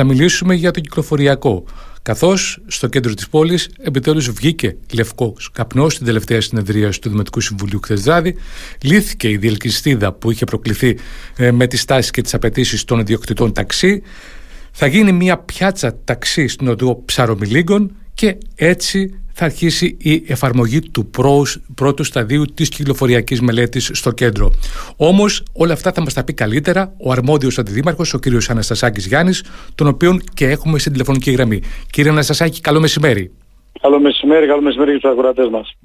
θα μιλήσουμε για το κυκλοφοριακό. Καθώς στο κέντρο της πόλης επιτέλους βγήκε λευκός καπνός στην τελευταία συνεδρία του Δημοτικού Συμβουλίου χθες βράδυ, λύθηκε η διελκυστίδα που είχε προκληθεί ε, με τις τάσεις και τις απαιτήσεις των ιδιοκτητών ταξί. Θα γίνει μια πιάτσα ταξί στην οδό Ψαρομιλίγκων και έτσι θα αρχίσει η εφαρμογή του πρώτου σταδίου της κυκλοφοριακής μελέτης στο κέντρο. Όμως όλα αυτά θα μας τα πει καλύτερα ο αρμόδιος αντιδήμαρχος, ο κύριος Αναστασάκης Γιάννης, τον οποίον και έχουμε στην τηλεφωνική γραμμή. Κύριε Αναστασάκη, καλό μεσημέρι. Καλό μεσημέρι, καλό μεσημέρι για τους αγορατές μας.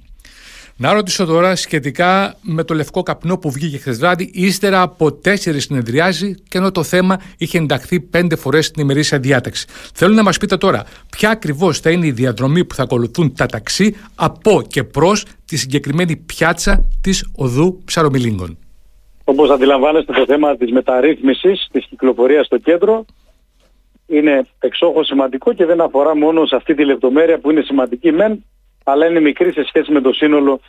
Να ρωτήσω τώρα σχετικά με το λευκό καπνό που βγήκε χθες βράδυ, ύστερα από τέσσερις συνεδριάζει και ενώ το θέμα είχε ενταχθεί πέντε φορές στην ημερήσια διάταξη. Θέλω να μας πείτε τώρα, ποια ακριβώς θα είναι η διαδρομή που θα ακολουθούν τα ταξί από και προς τη συγκεκριμένη πιάτσα της οδού Ψαρομιλίγκων. Όπως αντιλαμβάνεστε, το θέμα της μεταρρύθμισης της κυκλοφορίας στο κέντρο είναι εξόχως σημαντικό και δεν αφορά μόνο σε αυτή τη λεπτομέρεια που είναι σημαντική μεν, αλλά είναι μικρή σε σχέση με το σύνολο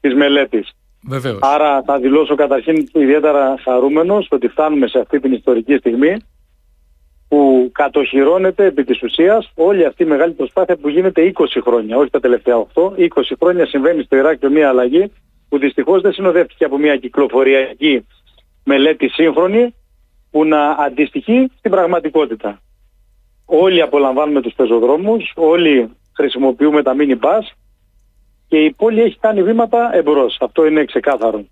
της μελέτης. Βεβαίως. Άρα θα δηλώσω καταρχήν ιδιαίτερα χαρούμενος ότι φτάνουμε σε αυτή την ιστορική στιγμή που κατοχυρώνεται επί της ουσίας όλη αυτή η μεγάλη προσπάθεια που γίνεται 20 χρόνια, όχι τα τελευταία 8, 20 χρόνια συμβαίνει στο Ηράκλειο μια αλλαγή που δυστυχώς δεν συνοδεύτηκε από μια κυκλοφοριακή μελέτη σύγχρονη που να αντιστοιχεί στην πραγματικότητα. Όλοι απολαμβάνουμε τους πεζοδρόμους, όλοι χρησιμοποιούμε τα mini bus και η πόλη έχει κάνει βήματα εμπρός. Αυτό είναι ξεκάθαρο.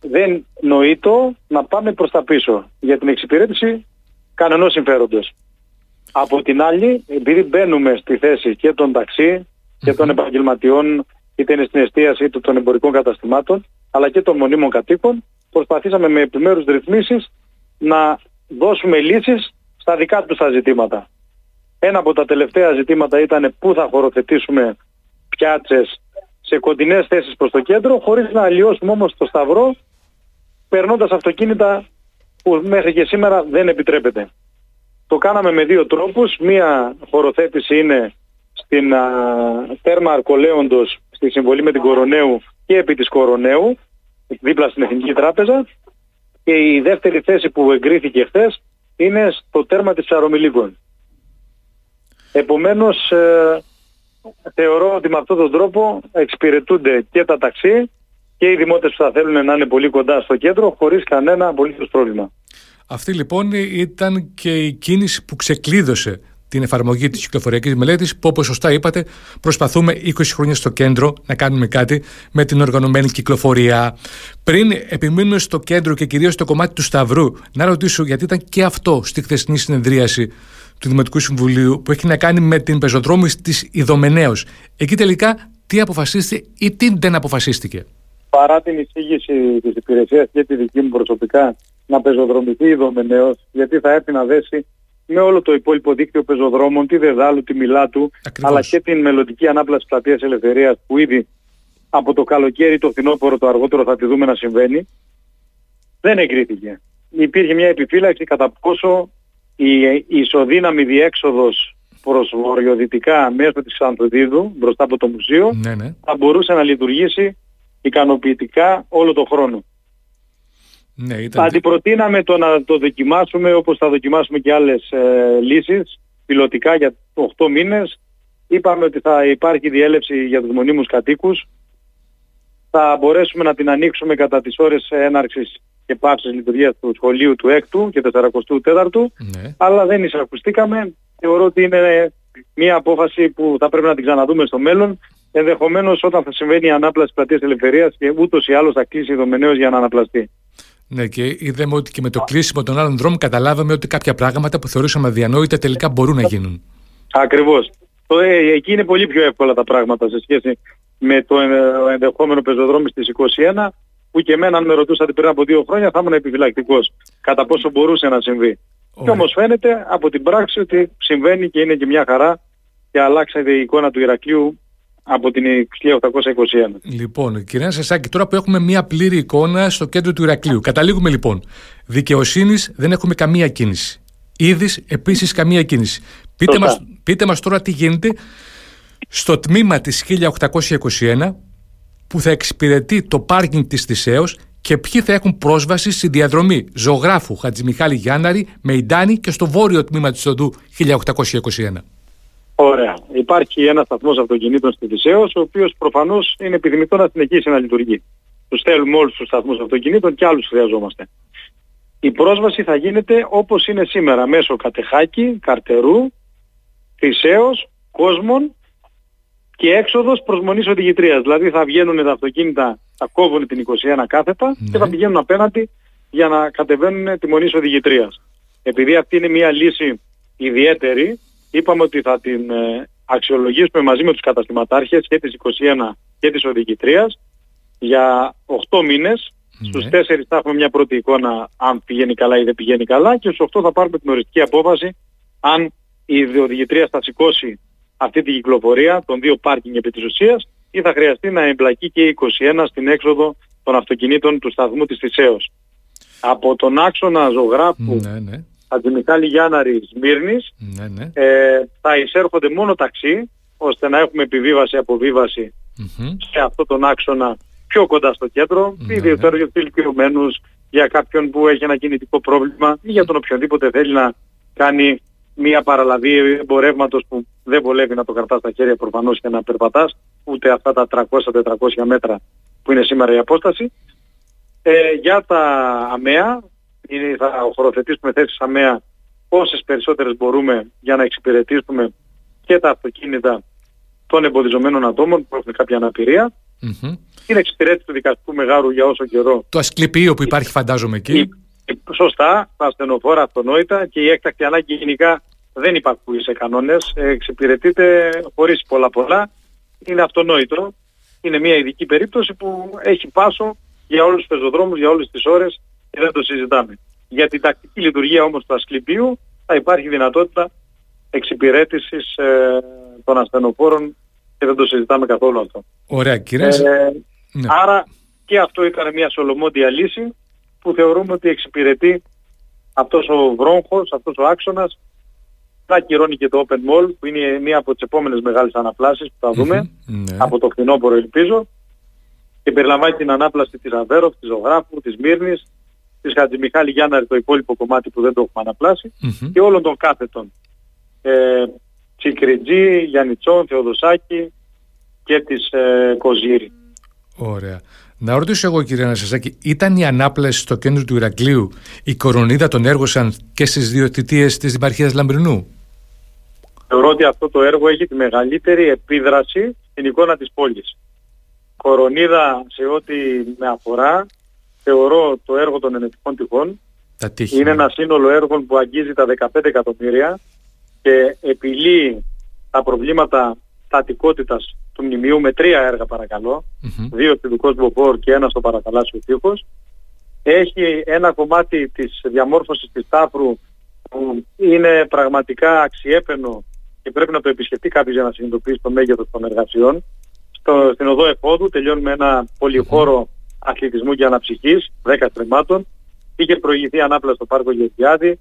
Δεν νοείται να πάμε προς τα πίσω για την εξυπηρέτηση κανενός συμφέροντος. Από την άλλη, επειδή μπαίνουμε στη θέση και των ταξί και των επαγγελματιών, είτε είναι στην εστίαση είτε των εμπορικών καταστημάτων, αλλά και των μονίμων κατοίκων, προσπαθήσαμε με επιμέρους ρυθμίσεις να δώσουμε λύσεις στα δικά τους τα ζητήματα. Ένα από τα τελευταία ζητήματα ήταν πού θα χωροθετήσουμε πιάτσες σε κοντινές θέσεις προς το κέντρο, χωρίς να αλλοιώσουμε όμως το σταυρό, περνώντας αυτοκίνητα που μέχρι και σήμερα δεν επιτρέπεται. Το κάναμε με δύο τρόπους. Μία χωροθέτηση είναι στην α, τέρμα Αρκολέοντος, στη συμβολή με την Κορονέου και επί της Κορονέου, δίπλα στην Εθνική Τράπεζα. Και η δεύτερη θέση που εγκρίθηκε χθες είναι στο τέρμα της Ψαρομιλίκων. Επομένως ε, θεωρώ ότι με αυτόν τον τρόπο εξυπηρετούνται και τα ταξί και οι δημότες που θα θέλουν να είναι πολύ κοντά στο κέντρο χωρίς κανένα απολύτως πρόβλημα. Αυτή λοιπόν ήταν και η κίνηση που ξεκλείδωσε την εφαρμογή της κυκλοφοριακής μελέτης που όπως σωστά είπατε προσπαθούμε 20 χρόνια στο κέντρο να κάνουμε κάτι με την οργανωμένη κυκλοφορία. Πριν επιμείνουμε στο κέντρο και κυρίως στο κομμάτι του Σταυρού να ρωτήσω γιατί ήταν και αυτό στη χθεσινή συνεδρίαση του Δημοτικού Συμβουλίου που έχει να κάνει με την πεζοδρόμηση της Ιδωμενέως. Εκεί τελικά τι αποφασίστηκε ή τι δεν αποφασίστηκε; Παρά την εισήγηση της υπηρεσίας και τη δική μου προσωπικά να πεζοδρομηθεί η Ιδωμενέως γιατί θα έρθει να δέσει με όλο το υπόλοιπο δίκτυο πεζοδρόμων, τη Δεδάλου, τη Μιλάτου, αλλά και την μελλοντική ανάπλαση πλατείας Ελευθερίας που ήδη από το καλοκαίρι, το φθινόπωρο, το αργότερο θα τη δούμε να συμβαίνει, δεν εγκρίθηκε. Υπήρχε μια επιφύλαξη κατά πόσο η ισοδύναμη διέξοδος προς βορειοδυτικά μέσω της Ανθοδίδου μπροστά από το μουσείο ναι, ναι. θα μπορούσε να λειτουργήσει ικανοποιητικά όλο το χρόνο. Ναι, ήταν... Αντιπροτείναμε το να το δοκιμάσουμε όπως θα δοκιμάσουμε και άλλες ε, λύσεις πιλωτικά για 8 μήνες. Είπαμε ότι θα υπάρχει διέλευση για τους μονίμους κατοίκους. Θα μπορέσουμε να την ανοίξουμε κατά τις ώρες έναρξης και πάυσης λειτουργίας του σχολείου του 6ου και 44ου, Ναι. αλλά δεν εισακουστήκαμε. Θεωρώ ότι είναι μια απόφαση που θα πρέπει να την ξαναδούμε στο μέλλον. Ενδεχομένως όταν θα συμβαίνει η ανάπλαση πλατείας ελευθερίας και ούτως ή άλλως θα κλείσει δομενέως για να αναπλαστεί. Ναι, και είδαμε ότι και με το κλείσιμο των άλλων δρόμων καταλάβαμε ότι κάποια πράγματα που θεωρούσαμε αδιανόητα τελικά μπορούν να γίνουν. Ακριβώς. Το, ε, εκεί είναι πολύ πιο εύκολα τα πράγματα σε σχέση με το ε, ενδεχόμενο πεζοδρόμι στις 21 που και εμένα αν με ρωτούσατε πριν από δύο χρόνια θα ήμουν επιφυλακτικός κατά πόσο μπορούσε να συμβεί. Ωραία. Και όμως φαίνεται από την πράξη ότι συμβαίνει και είναι και μια χαρά και αλλάξατε η εικόνα του Ηρακλείου από την 1821. Λοιπόν, κυρία Σασάκη, τώρα που έχουμε μία πλήρη εικόνα στο κέντρο του Ηρακλείου, καταλήγουμε λοιπόν. Δικαιοσύνης δεν έχουμε καμία κίνηση. Είδης επίσης καμία κίνηση. Πείτε Σωστά. μας, πείτε μας τώρα τι γίνεται στο τμήμα της 1821 που θα εξυπηρετεί το πάρκινγκ της Θησέως και ποιοι θα έχουν πρόσβαση στη διαδρομή ζωγράφου Χατζημιχάλη Γιάνναρη με Ιντάνη και στο βόρειο τμήμα της Οδού 1821. Ωραία. Υπάρχει ένας σταθμός αυτοκινήτων στη Δυσέω, ο οποίος προφανώς είναι επιθυμητό να συνεχίσει να λειτουργεί. Τους θέλουμε όλους τους σταθμούς αυτοκινήτων και άλλους χρειαζόμαστε. Η πρόσβαση θα γίνεται όπως είναι σήμερα, μέσω Κατεχάκη, Καρτερού, Θησέω, Κόσμων και έξοδος προς μονής οδηγητρίας. Δηλαδή θα βγαίνουν τα αυτοκίνητα, θα κόβουν την 21 κάθετα και θα ναι. πηγαίνουν απέναντι για να κατεβαίνουν τη μονής οδηγητρίας. Επειδή αυτή είναι μια λύση ιδιαίτερη, είπαμε ότι θα την ε, αξιολογήσουμε μαζί με τους καταστηματάρχες και της 21 και της οδηγητρίας για 8 μήνες. Ναι. Στους 4 θα έχουμε μια πρώτη εικόνα αν πηγαίνει καλά ή δεν πηγαίνει καλά και στους 8 θα πάρουμε την οριστική απόφαση αν η οδηγητρία θα σηκώσει αυτή την κυκλοφορία των δύο πάρκινγκ επί της ουσίας ή θα χρειαστεί να εμπλακεί και η 21 στην έξοδο των αυτοκινήτων του σταθμού της Θησέως. Από τον άξονα ζωγράφου ναι, ναι. Αντιμιχάλη Γιάνναρη Σμύρνης ναι, ναι. Ε, θα εισέρχονται μόνο ταξί ώστε να έχουμε επιβίβαση αποβίβαση mm-hmm. σε αυτό τον άξονα πιο κοντά στο κέντρο, ναι, ιδιαίτερα για τους ηλικιωμένους, για κάποιον που έχει ένα κινητικό πρόβλημα ή για τον οποιονδήποτε θέλει να κάνει μία παραλαβή εμπορεύματος που δεν βολεύει να το κρατάς στα χέρια προφανώς και να περπατάς, ούτε αυτά τα 300-400 μέτρα που είναι σήμερα η απόσταση. Ε, για τα ΑΜΕΑ, θα χωροθετήσουμε θέσεις ΑΜΕΑ όσες περισσότερες μπορούμε για να εξυπηρετήσουμε και τα αυτοκίνητα των εμποδιζομένων ατόμων που έχουν κάποια αναπηρία. Mm-hmm. Είναι εξυπηρέτηση του δικαστικού μεγάλου για όσο καιρό. Το ασκληπείο που υπάρχει φαντάζομαι εκεί. Σωστά, τα ασθενοφόρα αυτονόητα και η έκτακτη ανάγκη γενικά δεν υπάρχουν σε κανόνες, εξυπηρετείται χωρίς πολλά πολλά, είναι αυτονόητο. Είναι μια ειδική περίπτωση που έχει πάσο για όλους τους πεζοδρόμους, για όλες τις ώρες και δεν το συζητάμε. Για την τακτική λειτουργία όμως του Ασκληπίου θα υπάρχει δυνατότητα εξυπηρέτησης ε, των ασθενοφόρων και δεν το συζητάμε καθόλου αυτό. Ωραία κύριε. Ε, ναι. Άρα και αυτό ήταν μια σολομόντια λύση που θεωρούμε ότι εξυπηρετεί αυτός ο βρόγχος, αυτός ο άξονας θα ακυρώνει και το Open Mall που είναι μία από τις επόμενες μεγάλες αναπλάσεις που θα δούμε ναι. από το φθινόπωρο ελπίζω και περιλαμβάνει την ανάπλαση της Αβέροφ, της Ζωγράφου, της Μύρνης, της Χατζημιχάλη Γιάνναρη το υπόλοιπο κομμάτι που δεν το έχουμε αναπλάσει και όλων των κάθετων. Ε, Τσικριτζή, Γιαννιτσόν, Θεοδοσάκη και της ε, Κοζήρη. Ωραία. Να ρωτήσω εγώ κύριε Αναστασάκη, ήταν η ανάπλαση στο κέντρο του Ηρακλείου η κορονίδα των έργων και στις δύο θητείες της Δημαρχίας Λαμπρινού; Θεωρώ ότι αυτό το έργο έχει τη μεγαλύτερη επίδραση στην εικόνα της πόλης. Κορονίδα σε ό,τι με αφορά, θεωρώ το έργο των ενετικών τυχών. είναι ένα σύνολο έργων που αγγίζει τα 15 εκατομμύρια και επιλύει τα προβλήματα στατικότητας του μνημείου με τρία έργα δύο στη Κοσμοπόρ και ένα στο παραθαλάσσιο τείχος. Έχει ένα κομμάτι της διαμόρφωσης της Τάφρου που είναι πραγματικά αξιέπαινο και πρέπει να το επισκεφτεί κάποιος για να συνειδητοποιήσει το μέγεθος των εργασιών. Στο, στην οδό Εφόδου τελειώνουμε ένα πολυχώρο αθλητισμού και αναψυχής, 10 στρεμμάτων. Είχε προηγηθεί ανάπλαση στο πάρκο Γεωργιάδη.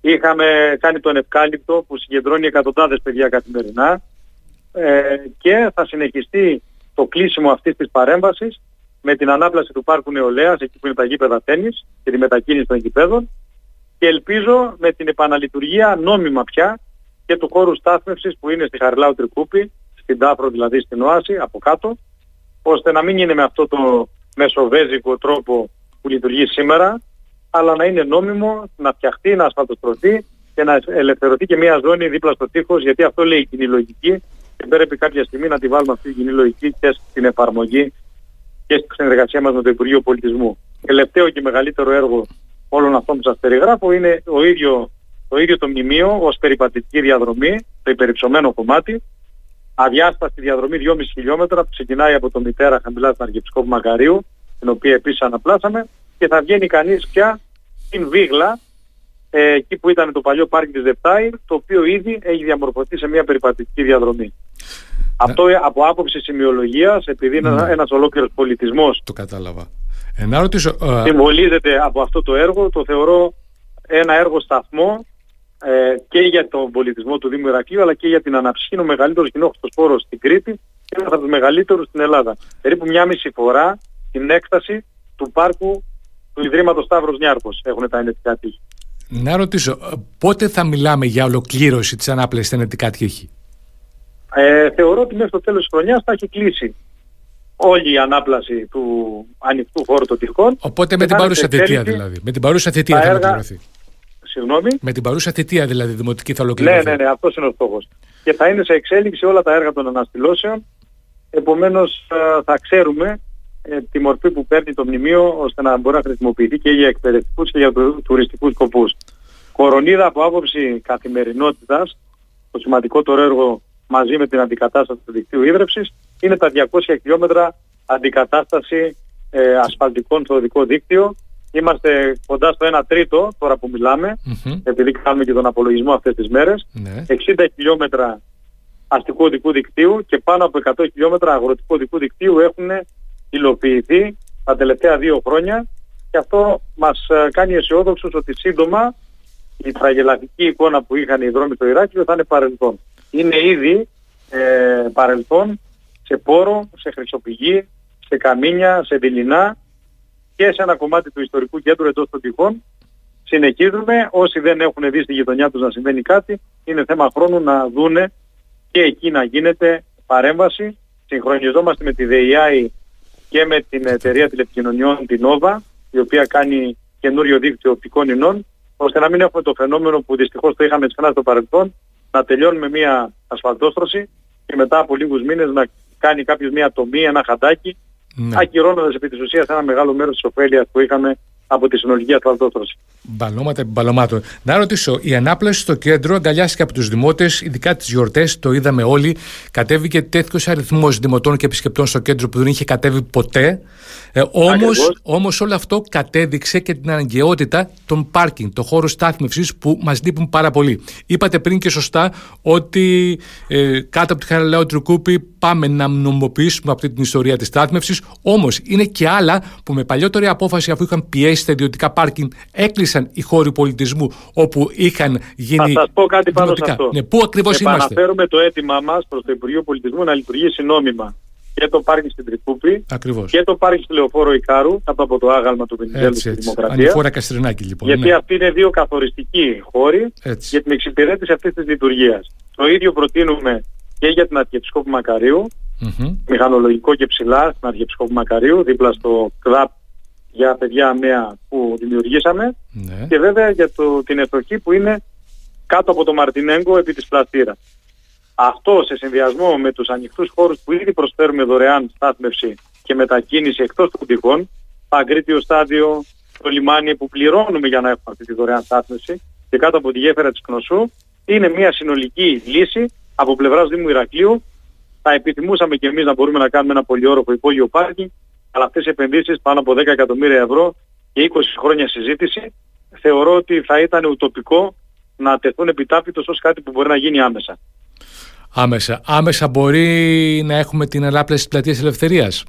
Είχαμε κάνει τον ευκάλυπτο που συγκεντρώνει εκατοντάδες παιδιά καθημερινά ε, και θα συνεχιστεί το κλείσιμο αυτής της παρέμβασης με την ανάπλαση του πάρκου νεολαίας, εκεί που είναι τα γήπεδα τέννις και τη μετακίνηση των γηπέδων και ελπίζω με την επαναλειτουργία νόμιμα πια και του χώρου στάθμευσης που είναι στη Χαριλάου Τρικούπη, στην Τάφρο δηλαδή στην Οάση, από κάτω, ώστε να μην είναι με αυτό το μεσοβέζικο τρόπο που λειτουργεί σήμερα, αλλά να είναι νόμιμο, να φτιαχτεί, να ασφαλτοστρωθεί και να ελευθερωθεί και μια ζώνη δίπλα στο τείχος, γιατί αυτό λέει η κοινή λογική και πρέπει κάποια στιγμή να τη βάλουμε αυτή την κοινή λογική και στην εφαρμογή και στη συνεργασία μας με το Υπουργείο Πολιτισμού. Τελευταίο και μεγαλύτερο έργο όλων αυτών που σας περιγράφω είναι ο ίδιο, το ίδιο το μνημείο ως περιπατητική διαδρομή, το υπερυψωμένο κομμάτι, αδιάστατη διαδρομή 2,5 χιλιόμετρα που ξεκινάει από το Μητέρα χαμηλά στην Αρχιεπισκόπου Μακαρίου, την οποία επίσης αναπλάσαμε και θα βγαίνει κανείς πια στην Βίγλα ε, εκεί που ήταν το παλιό πάρκι της Δεπτάη, το οποίο ήδη έχει διαμορφωθεί σε μια περιπατητική διαδρομή. Αυτό ε, από άποψη σημειολογίας, επειδή είναι ναι. ένας ολόκληρος πολιτισμός το κατάλαβα. Ε, να ρωτήσω, συμβολίζεται από αυτό το έργο, το θεωρώ ένα έργο σταθμό ε, και για τον πολιτισμό του Δήμου Ηρακλείου αλλά και για την αναψυχή. Είναι ο μεγαλύτερος κοινόχρηστος χώρο στην Κρήτη και ένας από τους μεγαλύτερους στην Ελλάδα. Περίπου μια μισή φορά την έκταση του πάρκου του Ιδρύματος Σταύρος Νιάρχος έχουν τα ενετικά τείχη. Να ρωτήσω, πότε θα μιλάμε για ολοκλήρωση της ανάπλασης στα ενετικά τείχη; Ε, θεωρώ ότι μέχρι το τέλος της χρονιάς θα έχει κλείσει όλη η ανάπλαση του ανοιχτού χώρου των τυχών. Οπότε με την παρούσα θητεία δηλαδή. Με την παρούσα θητεία θα ολοκληρωθεί. Συγγνώμη. Με την παρούσα θητεία δηλαδή δημοτική θα ολοκληρωθεί. Ναι, ναι, ναι, αυτός είναι ο στόχος. Και θα είναι σε εξέλιξη όλα τα έργα των αναστηλώσεων. Επομένως ε, θα ξέρουμε ε, τη μορφή που παίρνει το μνημείο ώστε να μπορεί να χρησιμοποιηθεί και για εκπαιδευτικούς και για τουριστικούς σκοπούς. Κορονίδα από άποψη καθημερινότητας, το σημαντικότερο έργο μαζί με την αντικατάσταση του δικτύου ίδρυψης είναι τα 200 χιλιόμετρα αντικατάσταση ε, ασφαλτικών στο οδικό δίκτυο. Είμαστε κοντά στο 1 τρίτο τώρα που μιλάμε, επειδή κάνουμε και τον απολογισμό αυτές τις μέρες. 60 ναι. χιλιόμετρα αστικού οδικού δικτύου και πάνω από 100 χιλιόμετρα αγροτικού οδικού δικτύου έχουν υλοποιηθεί τα τελευταία δύο χρόνια και αυτό μας ε, κάνει αισιόδοξους ότι σύντομα η τραγελαφική εικόνα που είχαν οι δρόμοι στο Ηράκλειο θα είναι παρελθόν. Είναι ήδη ε, παρελθόν σε πόρο, σε χρυσοπηγή, σε καμίνια, σε δειλινά και σε ένα κομμάτι του ιστορικού κέντρου εντός των τυχών. Συνεχίζουμε, όσοι δεν έχουν δει στη γειτονιά τους να συμβαίνει κάτι, είναι θέμα χρόνου να δούνε και εκεί να γίνεται παρέμβαση. Συγχρονιζόμαστε με τη ΔΕΙΑΗ και με την εταιρεία τηλεπικοινωνιών την OVA, η οποία κάνει καινούριο δίκτυο οπτικών ινών, ώστε να μην έχουμε το φαινόμενο που δυστυχώς το είχαμε συχνά στο παρελθόν, να τελειώνουμε μια ασφαλτόστρωση και μετά από λίγους μήνες να κάνει κάποιος μια τομή, ένα χαντάκι, ναι. ακυρώνοντας επί της ουσίας ένα μεγάλο μέρος της ωφέλειας που είχαμε από τη συνολική ασφαλτόστρωση. Μπαλώματα επί μπαλωμάτων. Να ρωτήσω, η ανάπλαση στο κέντρο αγκαλιάστηκε από τους δημότες, ειδικά τις γιορτές, το είδαμε όλοι. Κατέβηκε τέτοιος αριθμός δημοτών και επισκεπτών στο κέντρο που δεν είχε κατέβει ποτέ. Ε, όμως, όμως όλο αυτό κατέδειξε και την αναγκαιότητα των πάρκινγκ, των χώρων στάθμευσης που μας λείπουν πάρα πολύ. Είπατε πριν και σωστά ότι ε, κάτω από τη Χαραλάου Τρουκούπη πάμε να νομοποιήσουμε αυτή την ιστορία της στάθμευσης, όμως είναι και άλλα που με παλιότερη απόφαση αφού είχαν πιέσει τα ιδιωτικά πάρκινγκ έκλεισαν οι χώροι πολιτισμού όπου είχαν γίνει Θα σας πω κάτι πάνω σε αυτό. Ναι, πού ακριβώς είμαστε; Επαναφέρουμε το αίτημά μας προς το Υπουργείο Πολιτισμού να λειτουργήσει νόμιμα και το πάρκι στην Τρικούπη και το πάρκι στη Λεωφόρο Ικάρου κάτω από το άγαλμα του Βενιζέλου στη Δημοκρατία. Ανηφόρα Καστρινάκη λοιπόν. Γιατί ναι. αυτοί είναι δύο καθοριστικοί χώροι έτσι. για την εξυπηρέτηση αυτής της λειτουργίας. Το ίδιο προτείνουμε και για την Αρχιεπισκόπου Μακαρίου, mm-hmm. μηχανολογικό και ψηλά στην Αρχιεπισκόπου Μακαρίου, δίπλα στο ΚΔΑΠ για παιδιά νέα που δημιουργήσαμε ναι. και βέβαια για το, την εποχή που είναι κάτω από το Μαρτινέγκο επί της πλαστήρας. Αυτό σε συνδυασμό με τους ανοιχτούς χώρους που ήδη προσφέρουμε δωρεάν στάθμευση και μετακίνηση εκτός των τυχών, Παγκρίτιο στάδιο, το λιμάνι που πληρώνουμε για να έχουμε αυτή τη δωρεάν στάθμευση και κάτω από τη γέφυρα της Κνωσού, είναι μια συνολική λύση από πλευράς Δήμου Ηρακλείου. Θα επιθυμούσαμε και εμείς να μπορούμε να κάνουμε ένα πολυόροφο υπόγειο πάρκινγκ, αλλά αυτές οι επενδύσεις πάνω από 10 εκατομμύρια ευρώ και 20 χρόνια συζήτηση, θεωρώ ότι θα ήταν ουτοπικό να τεθούν επιτάπητος ως κάτι που μπορεί να γίνει άμεσα άμεσα. Άμεσα μπορεί να έχουμε την ελάπλαση της πλατείας ελευθερίας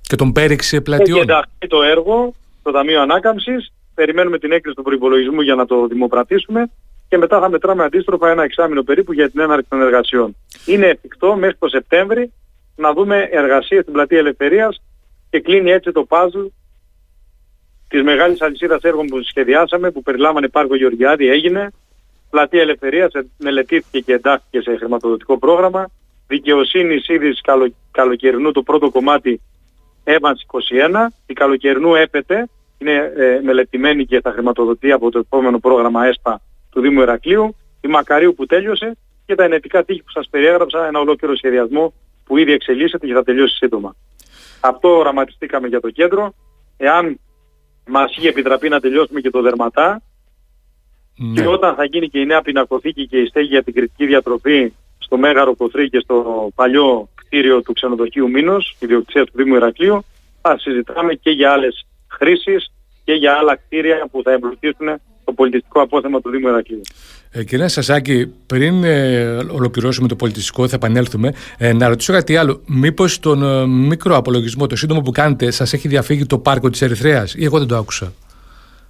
και τον πέριξη πλατιών. Έχει ενταχθεί το έργο, το Ταμείο Ανάκαμψης, περιμένουμε την έκκληση του προϋπολογισμού για να το δημοπρατήσουμε και μετά θα μετράμε αντίστροφα ένα εξάμεινο περίπου για την έναρξη των εργασιών. Είναι εφικτό μέχρι το Σεπτέμβρη να δούμε εργασίες στην πλατεία Ελευθερίας και κλείνει έτσι το παζλ της μεγάλης αλυσίδας έργων που σχεδιάσαμε, που περιλάμβανε Πάρκο Γεωργιάδη, έγινε, Πλατεία Ελευθερίας μελετήθηκε και εντάχθηκε σε χρηματοδοτικό πρόγραμμα. Δικαιοσύνη ήδη καλο, καλοκαιρινού το πρώτο κομμάτι Evans 21. Η καλοκαιρινού έπεται είναι ε, μελετημένη και θα χρηματοδοτεί από το επόμενο πρόγραμμα ΕΣΠΑ του Δήμου Ερακλείου. Η Μακαρίου που τέλειωσε και τα ενετικά τείχη που σας περιέγραψα ένα ολόκληρο σχεδιασμό που ήδη εξελίσσεται και θα τελειώσει σύντομα. Αυτό οραματιστήκαμε για το κέντρο. Εάν μας είχε επιτραπεί να τελειώσουμε και το δερματά, ναι. Και όταν θα γίνει και η νέα πινακοθήκη και η στέγη για την κριτική διατροφή στο Μέγαρο Κοθρή και στο παλιό κτίριο του ξενοδοχείου Μήνος, ιδιοκτησία του Δήμου Ηρακλείου, θα συζητάμε και για άλλες χρήσεις και για άλλα κτίρια που θα εμπλουτίσουν το πολιτιστικό απόθεμα του Δήμου Ηρακλείου. Ε, κύριε Σασάκη, πριν ε, ολοκληρώσουμε το πολιτιστικό, θα επανέλθουμε. Ε, να ρωτήσω κάτι άλλο. Μήπως τον ε, μικρό απολογισμό, το σύντομο που κάνετε, σας έχει διαφύγει το πάρκο της Ερυθρέας, ή εγώ δεν το άκουσα;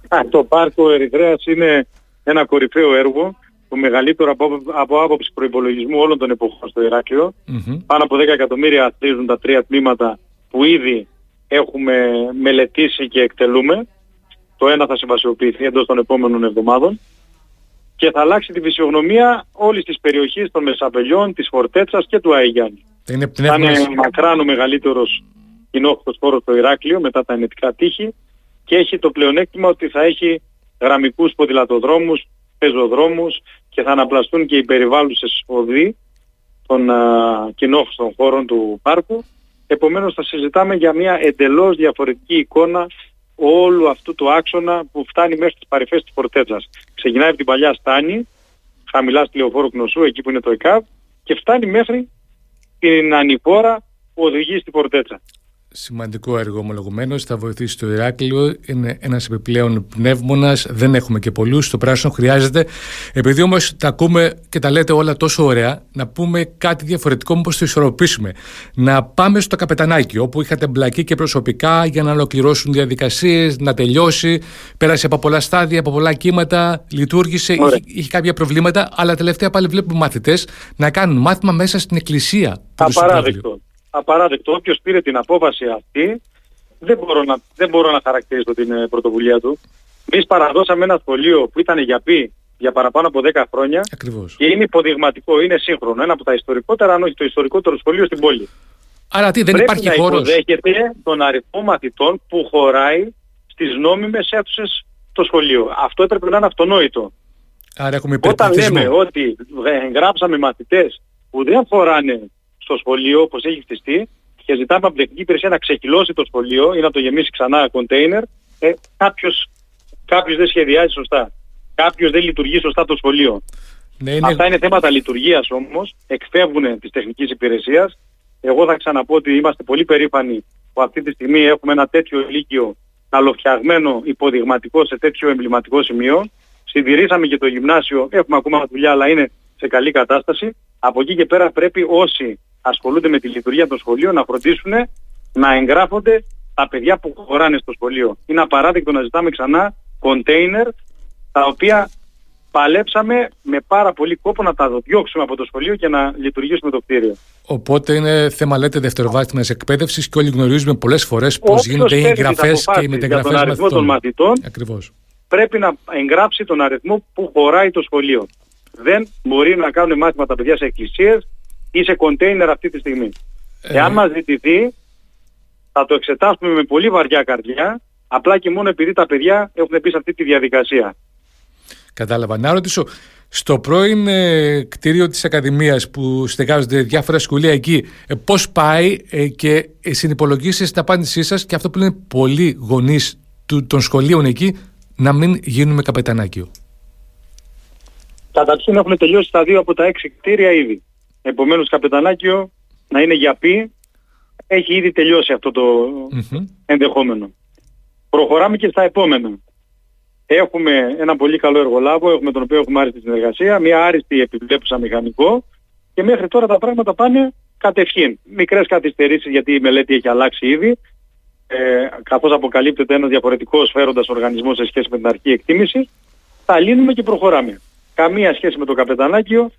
Α, το πάρκο Ερυθρέας είναι ένα κορυφαίο έργο, το μεγαλύτερο από, από άποψη προϋπολογισμού όλων των εποχών στο Ηράκλειο. Mm-hmm. Πάνω από 10 εκατομμύρια αξίζουν τα τρία τμήματα που ήδη έχουμε μελετήσει και εκτελούμε. Το ένα θα συμβασιοποιηθεί εντός των επόμενων εβδομάδων και θα αλλάξει τη φυσιογνωμία όλης της περιοχής των Μεσαπελιών, της Φορτέτσας και του Αϊγιάννη. Είναι θα είναι μακράν ο μεγαλύτερος κοινόχρηστος χώρος στο Ηράκλειο μετά τα ενετικά τείχη και έχει το πλεονέκτημα ότι θα έχει γραμμικούς ποδηλατοδρόμους, πεζοδρόμους και θα αναπλαστούν και οι περιβάλλουσες οδοί των κοινόχρηστων χώρων του πάρκου. Επομένως θα συζητάμε για μια εντελώς διαφορετική εικόνα όλου αυτού του άξονα που φτάνει μέχρι τις παρυφές της Πορτέτζας. Ξεκινάει από την παλιά στάνη, χαμηλά στη λεωφόρο Κνωσού, εκεί που είναι το ΕΚΑΒ, και φτάνει μέχρι την ανηφόρα που οδηγεί στην Πορτέτσα σημαντικό έργο ομολογουμένως. Θα βοηθήσει το Ηράκλειο. Είναι ένας επιπλέον πνεύμονας. Δεν έχουμε και πολλούς. Το πράσινο χρειάζεται. Επειδή όμως τα ακούμε και τα λέτε όλα τόσο ωραία, να πούμε κάτι διαφορετικό, μήπως το ισορροπήσουμε. Να πάμε στο καπετανάκι, όπου είχατε μπλακεί και προσωπικά για να ολοκληρώσουν διαδικασίες, να τελειώσει. Πέρασε από πολλά στάδια, από πολλά κύματα, λειτουργήσε, είχε, είχε, κάποια προβλήματα. Αλλά τελευταία πάλι βλέπουμε μαθητέ να κάνουν μάθημα μέσα στην εκκλησία. Απαράδεκτο απαράδεκτο. Όποιος πήρε την απόφαση αυτή δεν μπορώ να, δεν μπορώ να χαρακτηρίσω την ε, πρωτοβουλία του. Εμείς παραδώσαμε ένα σχολείο που ήταν για πει για παραπάνω από 10 χρόνια Ακριβώς. και είναι υποδειγματικό, είναι σύγχρονο. Ένα από τα ιστορικότερα, αν όχι το ιστορικότερο σχολείο στην πόλη. Άρα τι, δεν Πρέπει υπάρχει να χώρος; υποδέχεται τον αριθμό μαθητών που χωράει στις νόμιμες αίθουσες στο σχολείο. Αυτό έπρεπε να είναι αυτονόητο. Άρα έχουμε Όταν υπερπληθυσμό. λέμε ότι γράψαμε μαθητές που δεν φοράνε στο σχολείο όπως έχει χτιστεί και ζητάμε από την τεχνική υπηρεσία να ξεκυλώσει το σχολείο ή να το γεμίσει ξανά κοντέινερ, ε, κάποιος, κάποιος δεν σχεδιάζει σωστά. Κάποιος δεν λειτουργεί σωστά το σχολείο. Ναι, είναι... Αυτά είναι θέματα λειτουργίας όμως, εκφεύγουν της τεχνικής υπηρεσίας. Εγώ θα ξαναπώ ότι είμαστε πολύ περήφανοι που αυτή τη στιγμή έχουμε ένα τέτοιο ηλίκιο καλοφτιαγμένο υποδειγματικό σε τέτοιο εμβληματικό σημείο. Συντηρήσαμε και το γυμνάσιο, έχουμε ακόμα δουλειά αλλά είναι σε καλή κατάσταση. Από εκεί και πέρα πρέπει όσοι ασχολούνται με τη λειτουργία των σχολείων να φροντίσουν να εγγράφονται τα παιδιά που χωράνε στο σχολείο. Είναι απαράδεκτο να ζητάμε ξανά κοντέινερ τα οποία παλέψαμε με πάρα πολύ κόπο να τα διώξουμε από το σχολείο και να λειτουργήσουμε το κτίριο. Οπότε είναι θέμα, λέτε, δευτεροβάθμιας εκπαίδευσης και όλοι γνωρίζουμε πολλές φορές πώς γίνονται οι εγγραφές και οι μεταγραφέ τον αριθμό των μαθητών. Ακριβώς. Πρέπει να εγγράψει τον αριθμό που χωράει το σχολείο. Δεν μπορεί να κάνουν μάθημα τα παιδιά σε εκκλησίες ή σε κοντέινερ αυτή τη στιγμή. Ε... Εάν μας ζητηθεί, θα το εξετάσουμε με πολύ βαριά καρδιά, απλά και μόνο επειδή τα παιδιά έχουν πει σε αυτή τη διαδικασία. Κατάλαβα. Να ρωτήσω, στο πρώην ε, κτίριο της Ακαδημίας που στεγάζονται διάφορα σχολεία εκεί, ε, πώς πάει ε, και ε, συνυπολογίσεις την απάντησή σας και αυτό που λένε πολλοί γονείς του, των σχολείων εκεί, να μην γίνουμε καπετανάκιο; Καταρχήν έχουν τελειώσει τα δύο από τα έξι κτίρια ήδη. Επομένως καπετανάκιο να είναι για πει έχει ήδη τελειώσει αυτό το mm-hmm. ενδεχόμενο. Προχωράμε και στα επόμενα. Έχουμε ένα πολύ καλό εργολάβο, έχουμε τον οποίο έχουμε άριστη συνεργασία, μια άριστη επιβλέπουσα μηχανικό και μέχρι τώρα τα πράγματα πάνε κατευχήν. Μικρές καθυστερήσεις γιατί η μελέτη έχει αλλάξει ήδη, ε, καθώς αποκαλύπτεται ένας διαφορετικός φέροντας οργανισμός σε σχέση με την αρχή εκτίμησης, θα λύνουμε και προχωράμε. Καμία σχέση με το καπετανάκιο,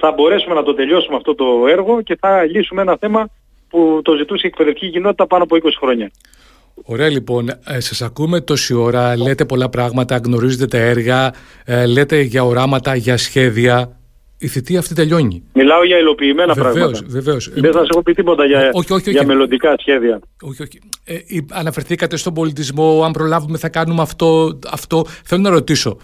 θα μπορέσουμε να το τελειώσουμε αυτό το έργο και θα λύσουμε ένα θέμα που το ζητούσε η εκπαιδευτική κοινότητα πάνω από 20 χρόνια. Ωραία λοιπόν, ε, σας ακούμε τόση ώρα, λέτε πολλά πράγματα, γνωρίζετε τα έργα, ε, λέτε για οράματα, για σχέδια. Η θητεία αυτή τελειώνει. Μιλάω για υλοποιημένα βεβαίως, πράγματα. Βεβαίως. Δεν θα σας έχω πει τίποτα για, όχι, όχι, όχι. για μελλοντικά σχέδια. Όχι, όχι. Ε, αναφερθήκατε στον πολιτισμό, αν προλάβουμε θα κάνουμε αυτό, αυτό. Θέλω να ρωτήσω,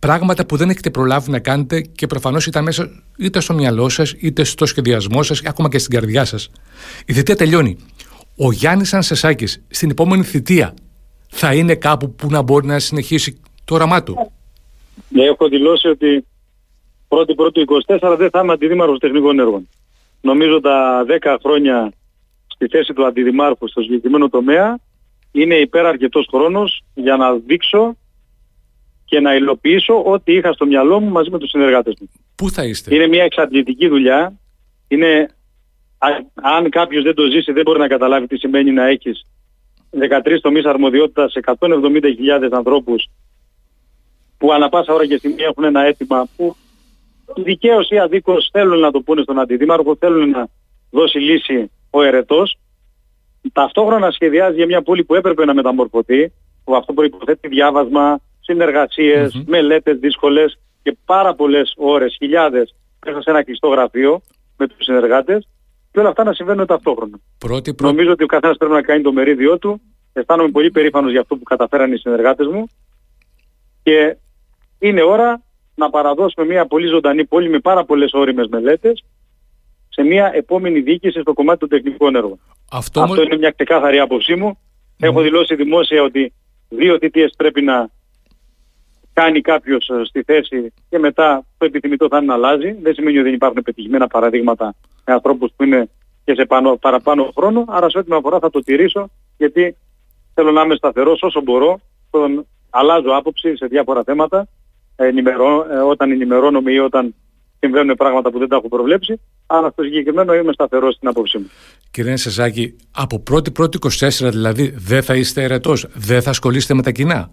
πράγματα που δεν έχετε προλάβει να κάνετε και προφανώς ήταν μέσα είτε στο μυαλό σας, είτε στο σχεδιασμό σας, ακόμα και στην καρδιά σας. Η θητεία τελειώνει. Ο Γιάννης Ανσεσάκης στην επόμενη θητεία θα είναι κάπου που να μπορεί να συνεχίσει το όραμά του; Ναι, έχω δηλώσει ότι πρώτη πρώτη 24 δεν θα είμαι αντιδήμαρχος τεχνικών έργων. Νομίζω τα 10 χρόνια στη θέση του αντιδημάρχου στο συγκεκριμένο τομέα είναι υπεραρκετός χρόνος για να δείξω και να υλοποιήσω ό,τι είχα στο μυαλό μου μαζί με τους συνεργάτες μου. Πού θα είστε; Είναι μια εξαντλητική δουλειά. Είναι, αν κάποιος δεν το ζήσει δεν μπορεί να καταλάβει τι σημαίνει να έχεις 13 τομείς αρμοδιότητας σε 170.000 ανθρώπους που ανα πάσα ώρα και στιγμή έχουν ένα αίτημα που δικαίως ή αδίκως θέλουν να το πούνε στον αντιδήμαρχο, θέλουν να δώσει λύση ο ερετός ταυτόχρονα σχεδιάζει για μια πόλη που έπρεπε να μεταμορφωθεί, που αυτό προϋποθέτει διάβασμα, συνεργασίες, mm-hmm. μελέτες δύσκολες και πάρα πολλές ώρες, χιλιάδες, μέσα σε ένα κλειστό γραφείο με τους συνεργάτες και όλα αυτά να συμβαίνουν ταυτόχρονα. Πρώτη, Νομίζω ότι ο καθένας πρέπει να κάνει το μερίδιό του. Αισθάνομαι πολύ περήφανος για αυτό που καταφέραν οι συνεργάτες μου και είναι ώρα να παραδώσουμε μια πολύ ζωντανή πόλη με πάρα πολλές όριμες μελέτες σε μια επόμενη διοίκηση στο κομμάτι των τεχνικών έργων. Αυτό, Αυτό είναι μια ξεκάθαρη άποψή μου. Έχω δηλώσει δημόσια ότι δύο θητείες πρέπει να κάνει κάποιος ε, στη θέση και μετά το επιθυμητό θα είναι να αλλάζει. Δεν σημαίνει ότι δεν υπάρχουν πετυχημένα παραδείγματα με ανθρώπους που είναι και σε πάνω, παραπάνω χρόνο. Άρα σε ό,τι με αφορά θα το τηρήσω γιατί θέλω να είμαι σταθερός όσο μπορώ. Τον αλλάζω άποψη σε διάφορα θέματα ενημερώ, ε, όταν ενημερώνομαι ή όταν συμβαίνουν πράγματα που δεν τα έχω προβλέψει. Αλλά στο συγκεκριμένο είμαι σταθερός στην άποψή μου. Κύριε Σεζάκη, από 1η-1η 24 δηλαδή δεν θα είστε ερετό, δεν θα ασχολείστε με τα κοινά;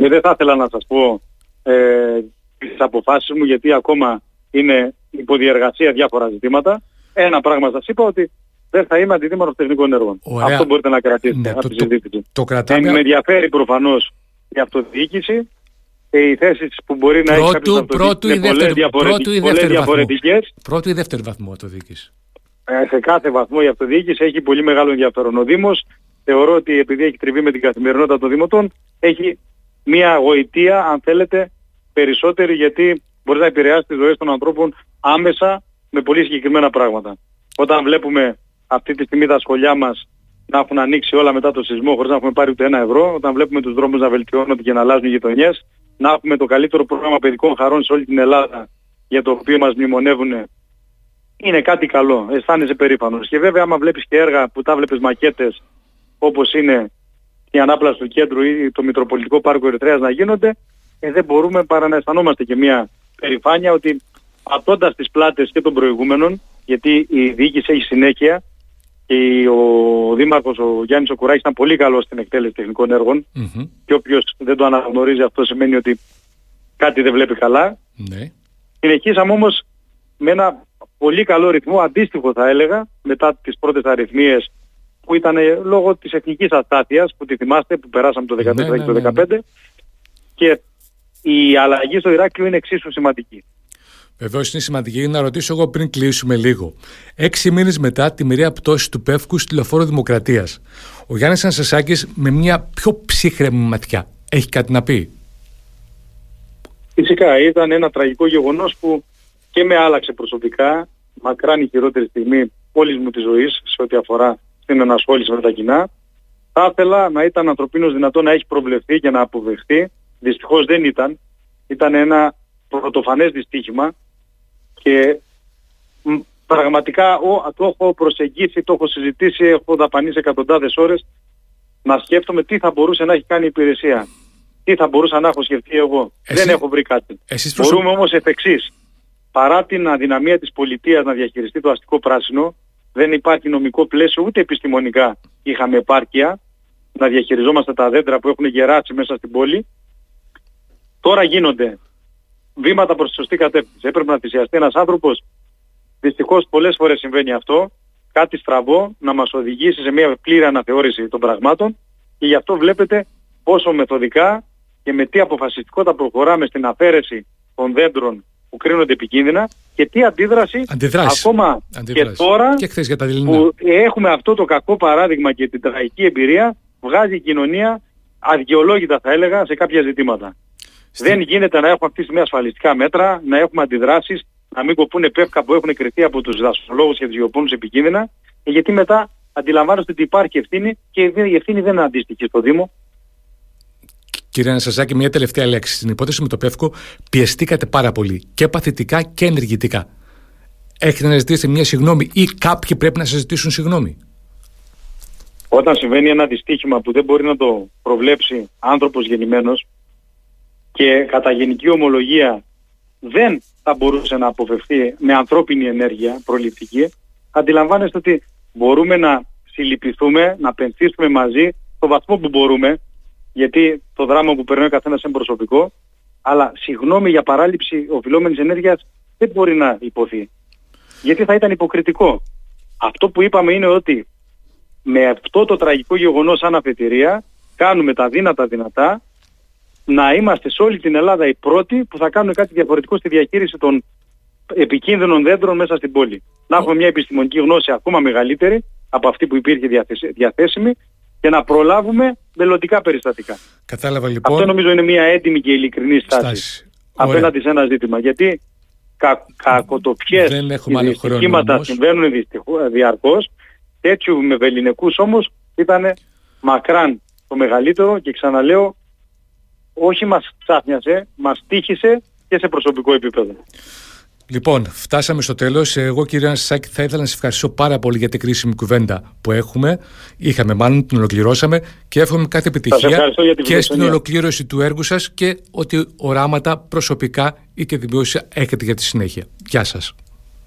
Ε, δεν θα ήθελα να σας πω ε, τις αποφάσεις μου γιατί ακόμα είναι υποδιεργασία διάφορα ζητήματα. Ένα πράγμα σας είπα ότι δεν θα είμαι αντιδήμαρχος τεχνικών έργων. Αυτό μπορείτε να κρατήσετε. Ναι, το, το, το, το κρατάμε. με ενδιαφέρει προφανώς η αυτοδιοίκηση και οι θέσει που μπορεί να έχει κάποιος πρώτου ή δεύτερη, πρώτου ή δεύτερη διαφορετικές. Πρώτου ή δεύτερη βαθμό αυτοδιοίκησης. Ε, σε κάθε βαθμό η αυτοδιοίκηση έχει πολύ μεγάλο ενδιαφέρον. Ο Δήμος θεωρώ ότι επειδή έχει τριβεί με την καθημερινότητα των Δήμοτων έχει μια γοητεία αν θέλετε περισσότερη γιατί μπορεί να επηρεάσει τις ζωές των ανθρώπων άμεσα με πολύ συγκεκριμένα πράγματα. Όταν βλέπουμε αυτή τη στιγμή τα σχολιά μας να έχουν ανοίξει όλα μετά το σεισμό χωρίς να έχουμε πάρει ούτε ένα ευρώ, όταν βλέπουμε τους δρόμους να βελτιώνονται και να αλλάζουν οι γειτονιές, να έχουμε το καλύτερο πρόγραμμα παιδικών χαρών σε όλη την Ελλάδα για το οποίο μας μνημονεύουν είναι κάτι καλό, αισθάνεσαι περήφανος. Και βέβαια άμα βλέπεις και έργα που τα βλέπεις μακέτες όπως είναι η ανάπλαση του κέντρου ή το Μητροπολιτικό Πάρκο Ερυθρέας να γίνονται, ε, δεν μπορούμε παρά να αισθανόμαστε και μια περηφάνεια ότι πατώντας τις πλάτες και των προηγούμενων, γιατί η διοίκηση έχει συνέχεια και ο Δήμαρχος ο Γιάννης Οκουράκης ήταν πολύ καλός στην εκτέλεση τεχνικών έργων mm-hmm. και όποιος δεν το αναγνωρίζει αυτό σημαίνει ότι κάτι δεν βλέπει καλά. Ναι. Συνεχίσαμε όμως με ένα πολύ καλό ρυθμό, αντίστοιχο θα έλεγα, μετά τις πρώτες αριθμίες που ήταν λόγω της εθνικής αστάθειας που τη θυμάστε που περάσαμε το 2014 ναι, και το 2015 ναι, ναι, ναι. και η αλλαγή στο Ηράκλειο είναι εξίσου σημαντική. Βεβαίως είναι σημαντική να ρωτήσω εγώ πριν κλείσουμε λίγο. Έξι μήνες μετά τη μοιραία πτώση του Πεύκου στη λεωφόρο Δημοκρατίας, ο Γιάννης Ανσασάκης με μια πιο ψύχρεμη ματιά έχει κάτι να πει; Φυσικά ήταν ένα τραγικό γεγονός που και με άλλαξε προσωπικά. Μακράν η χειρότερη στιγμή όλης μου της ζωής σε ό,τι αφορά στην ενασχόληση με τα κοινά. Θα ήθελα να ήταν ανθρωπίνως δυνατό να έχει προβλεφθεί και να αποδεχθεί. Δυστυχώς δεν ήταν. Ήταν ένα πρωτοφανές δυστύχημα και πραγματικά ο, το έχω προσεγγίσει, το έχω συζητήσει, έχω δαπανίσει εκατοντάδες ώρες να σκέφτομαι τι θα μπορούσε να έχει κάνει η υπηρεσία. Τι θα μπορούσα να έχω σκεφτεί εγώ. Δεν έχω βρει κάτι. Εσείς Μπορούμε όμως εφ' εξής. Παρά την αδυναμία της πολιτείας να διαχειριστεί το αστικό πράσινο, δεν υπάρχει νομικό πλαίσιο ούτε επιστημονικά είχαμε επάρκεια να διαχειριζόμαστε τα δέντρα που έχουν γεράσει μέσα στην πόλη. Τώρα γίνονται βήματα προς τη σωστή κατεύθυνση. Έπρεπε να θυσιαστεί ένας άνθρωπος. Δυστυχώς πολλές φορές συμβαίνει αυτό. Κάτι στραβό να μας οδηγήσει σε μια πλήρη αναθεώρηση των πραγμάτων και γι' αυτό βλέπετε πόσο μεθοδικά και με τι αποφασιστικότητα προχωράμε στην αφαίρεση των δέντρων που κρίνονται επικίνδυνα και τι αντίδραση ακόμα και τώρα και για τα που έχουμε αυτό το κακό παράδειγμα και την τραγική εμπειρία βγάζει η κοινωνία αδικαιολόγητα θα έλεγα σε κάποια ζητήματα. Δεν γίνεται να έχουμε αυτή τη στιγμή ασφαλιστικά μέτρα, να έχουμε αντιδράσεις, να μην κοπούν πεύκα που έχουν κρυθεί από τους δασμολόγους και τους γεωπόνους επικίνδυνα, γιατί μετά αντιλαμβάνεστε ότι υπάρχει ευθύνη και η ευθύνη δεν είναι αντίστοιχη στο Δήμο. Κύριε Ανασαζάκη, μια τελευταία λέξη. Στην υπόθεση με το Πεύκο πιεστήκατε πάρα πολύ και παθητικά και ενεργητικά. Έχετε να ζητήσετε μια συγγνώμη ή κάποιοι πρέπει να σας ζητήσουν συγγνώμη; Όταν συμβαίνει ένα δυστύχημα που δεν μπορεί να το προβλέψει άνθρωπος γεννημένος, και κατά γενική ομολογία δεν θα μπορούσε να αποφευθεί με ανθρώπινη ενέργεια προληπτική, αντιλαμβάνεστε ότι μπορούμε να συλληπιθούμε, να πενθήσουμε μαζί το βαθμό που μπορούμε, γιατί το δράμα που περνάει ο καθένας είναι προσωπικό, αλλά συγγνώμη για παράληψη οφειλόμενης ενέργειας δεν μπορεί να υποθεί. Γιατί θα ήταν υποκριτικό. Αυτό που είπαμε είναι ότι με αυτό το τραγικό γεγονός σαν αφετηρία κάνουμε τα δύνατα δυνατά να είμαστε σε όλη την Ελλάδα οι πρώτοι που θα κάνουν κάτι διαφορετικό στη διαχείριση των επικίνδυνων δέντρων μέσα στην πόλη. Να έχουμε μια επιστημονική γνώση ακόμα μεγαλύτερη από αυτή που υπήρχε διαθέσιμη και να προλάβουμε μελλοντικά περιστατικά. Κατάλαβα λοιπόν. Αυτό νομίζω είναι μια έτοιμη και ειλικρινή στάση, στάση. απέναντι σε ένα ζήτημα. Γιατί κα, κακοτοπιές και συμβαίνουν διαρκώς. Τέτοιου με βεληνικούς όμως ήταν μακράν το μεγαλύτερο και ξαναλέω όχι μας ξάφνιασε, μας τύχησε και σε προσωπικό επίπεδο. Λοιπόν, φτάσαμε στο τέλος. Εγώ, κύριε Ανασάκη, θα ήθελα να σας ευχαριστήσω πάρα πολύ για την κρίσιμη κουβέντα που έχουμε. Είχαμε, μάλλον την ολοκληρώσαμε και εύχομαι κάθε επιτυχία και στην ολοκλήρωση του έργου σας και ότι οράματα προσωπικά ή και δημόσια έχετε για τη συνέχεια. Γεια σας.